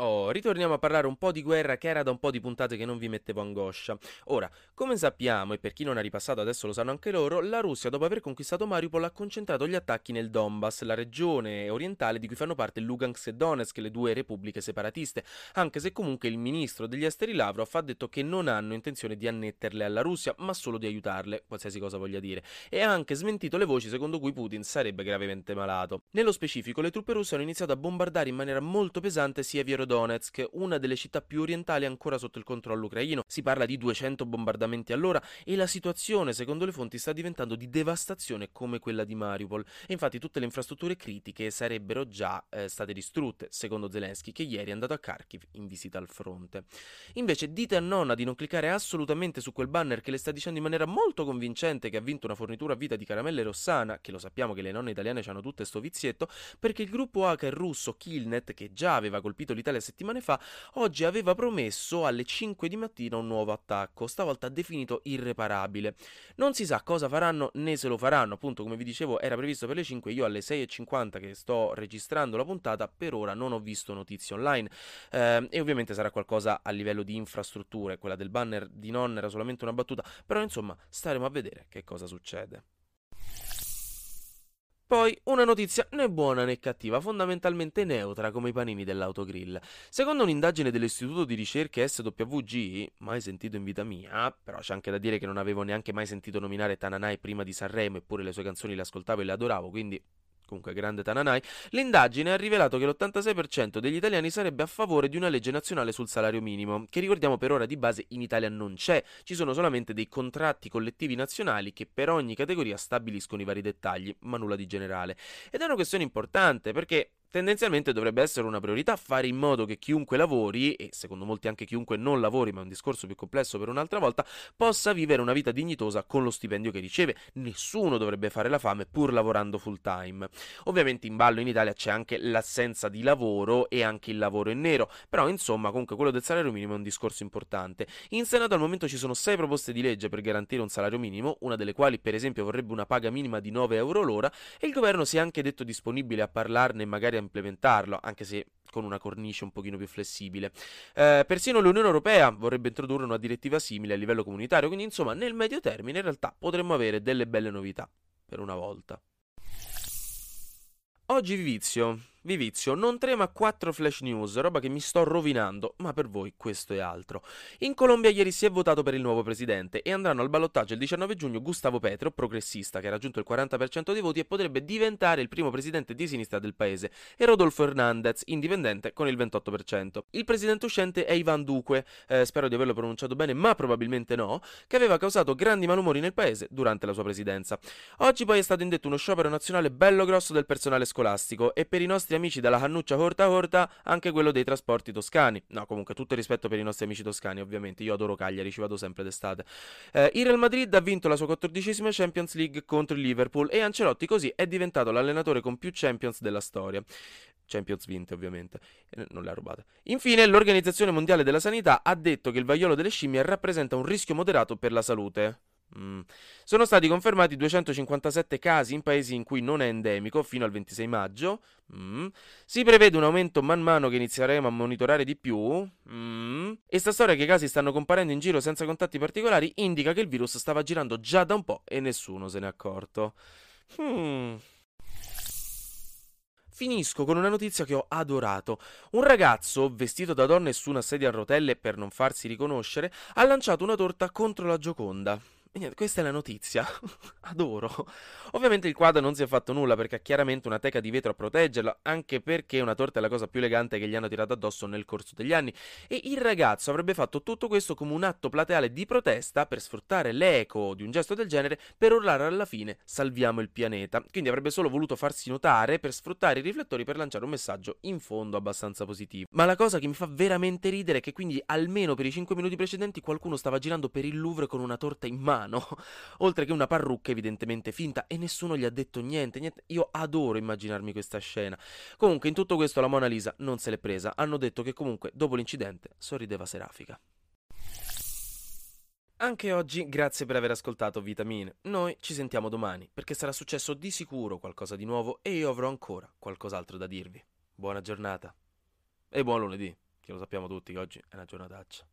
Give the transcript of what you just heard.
Oh, ritorniamo a parlare un po' di guerra che era da un po' di puntate che non vi mettevo angoscia. Ora, come sappiamo, e per chi non ha ripassato adesso lo sanno anche loro, la Russia dopo aver conquistato Mariupol ha concentrato gli attacchi nel Donbass, la regione orientale di cui fanno parte Lugansk e Donetsk, le due repubbliche separatiste, anche se comunque il ministro degli esteri Lavrov ha detto che non hanno intenzione di annetterle alla Russia, ma solo di aiutarle, qualsiasi cosa voglia dire, e ha anche smentito le voci secondo cui Putin sarebbe gravemente malato. Nello specifico, le truppe russe hanno iniziato a bombardare in maniera molto pesante sia Vierodonetsk Donetsk, una delle città più orientali ancora sotto il controllo ucraino. Si parla di 200 bombardamenti all'ora e la situazione, secondo le fonti, sta diventando di devastazione come quella di Mariupol. E infatti tutte le infrastrutture critiche sarebbero già eh, state distrutte, secondo Zelensky, che ieri è andato a Kharkiv in visita al fronte. Invece dite a nonna di non cliccare assolutamente su quel banner che le sta dicendo in maniera molto convincente che ha vinto una fornitura a vita di caramelle Rossana, che lo sappiamo che le nonne italiane hanno tutte sto vizietto, perché il gruppo hacker russo Killnet, che già aveva colpito l'Italia settimane fa, oggi aveva promesso alle 5 di mattina un nuovo attacco, stavolta definito irreparabile. Non si sa cosa faranno né se lo faranno, appunto come vi dicevo era previsto per le 5, io alle 6.50 che sto registrando la puntata per ora non ho visto notizie online eh, e ovviamente sarà qualcosa a livello di infrastrutture, quella del banner di non era solamente una battuta, però insomma staremo a vedere che cosa succede. Poi una notizia né buona né cattiva, fondamentalmente neutra come i panini dell'autogrill. Secondo un'indagine dell'Istituto di ricerche SWG, mai sentito in vita mia, però c'è anche da dire che non avevo neanche mai sentito nominare Tananai prima di Sanremo, eppure le sue canzoni le ascoltavo e le adoravo, quindi comunque grande Tananai, l'indagine ha rivelato che l'86% degli italiani sarebbe a favore di una legge nazionale sul salario minimo, che ricordiamo per ora di base in Italia non c'è, ci sono solamente dei contratti collettivi nazionali che per ogni categoria stabiliscono i vari dettagli, ma nulla di generale. Ed è una questione importante perché Tendenzialmente dovrebbe essere una priorità fare in modo che chiunque lavori, e secondo molti anche chiunque non lavori, ma è un discorso più complesso per un'altra volta, possa vivere una vita dignitosa con lo stipendio che riceve. Nessuno dovrebbe fare la fame pur lavorando full time. Ovviamente in ballo in Italia c'è anche l'assenza di lavoro e anche il lavoro in nero, però insomma comunque quello del salario minimo è un discorso importante. In Senato al momento ci sono sei proposte di legge per garantire un salario minimo, una delle quali per esempio vorrebbe una paga minima di 9 euro l'ora, e il governo si è anche detto disponibile a parlarne magari a implementarlo, anche se con una cornice un pochino più flessibile. Eh, persino l'Unione Europea vorrebbe introdurre una direttiva simile a livello comunitario, quindi insomma nel medio termine in realtà potremmo avere delle belle novità, per una volta. Oggi Vivizio. Vivizio, non 3 ma 4 flash news, roba che mi sto rovinando, ma per voi questo è altro. In Colombia ieri si è votato per il nuovo presidente e andranno al ballottaggio il 19 giugno Gustavo Petro, progressista che ha raggiunto il 40% dei voti e potrebbe diventare il primo presidente di sinistra del paese, e Rodolfo Hernandez, indipendente, con il 28%. Il presidente uscente è Ivan Duque, eh, spero di averlo pronunciato bene, ma probabilmente no, che aveva causato grandi malumori nel paese durante la sua presidenza. Oggi poi è stato indetto uno sciopero nazionale bello grosso del personale scolastico e per i nostri amici dalla Cannuccia Corta Corta anche quello dei trasporti toscani. No, comunque tutto il rispetto per i nostri amici toscani, ovviamente. Io adoro Cagliari, ci vado sempre d'estate. Eh, il Real Madrid ha vinto la sua quattordicesima Champions League contro il Liverpool e Ancelotti così è diventato l'allenatore con più Champions della storia. Champions vinte ovviamente, non le ha rubate. Infine, l'Organizzazione Mondiale della Sanità ha detto che il vaiolo delle scimmie rappresenta un rischio moderato per la salute. Mm. Sono stati confermati 257 casi in paesi in cui non è endemico fino al 26 maggio. Mm. Si prevede un aumento man mano che inizieremo a monitorare di più. Mm. E sta storia che i casi stanno comparendo in giro senza contatti particolari indica che il virus stava girando già da un po' e nessuno se n'è accorto. Hmm. Finisco con una notizia che ho adorato. Un ragazzo, vestito da donna e su una sedia a rotelle per non farsi riconoscere, ha lanciato una torta contro la Gioconda. Niente, questa è la notizia. Adoro. Ovviamente il quadro non si è fatto nulla perché ha chiaramente una teca di vetro a proteggerlo, anche perché una torta è la cosa più elegante che gli hanno tirato addosso nel corso degli anni. E il ragazzo avrebbe fatto tutto questo come un atto plateale di protesta per sfruttare l'eco di un gesto del genere per urlare alla fine salviamo il pianeta. Quindi avrebbe solo voluto farsi notare per sfruttare i riflettori per lanciare un messaggio in fondo abbastanza positivo. Ma la cosa che mi fa veramente ridere è che quindi almeno per i 5 minuti precedenti qualcuno stava girando per il Louvre con una torta in mano mano, oltre che una parrucca evidentemente finta e nessuno gli ha detto niente, niente. Io adoro immaginarmi questa scena. Comunque in tutto questo la Mona Lisa non se l'è presa, hanno detto che comunque dopo l'incidente sorrideva Serafica. Anche oggi grazie per aver ascoltato Vitamine. Noi ci sentiamo domani perché sarà successo di sicuro qualcosa di nuovo e io avrò ancora qualcos'altro da dirvi. Buona giornata. E buon lunedì, che lo sappiamo tutti che oggi è una giornataccia.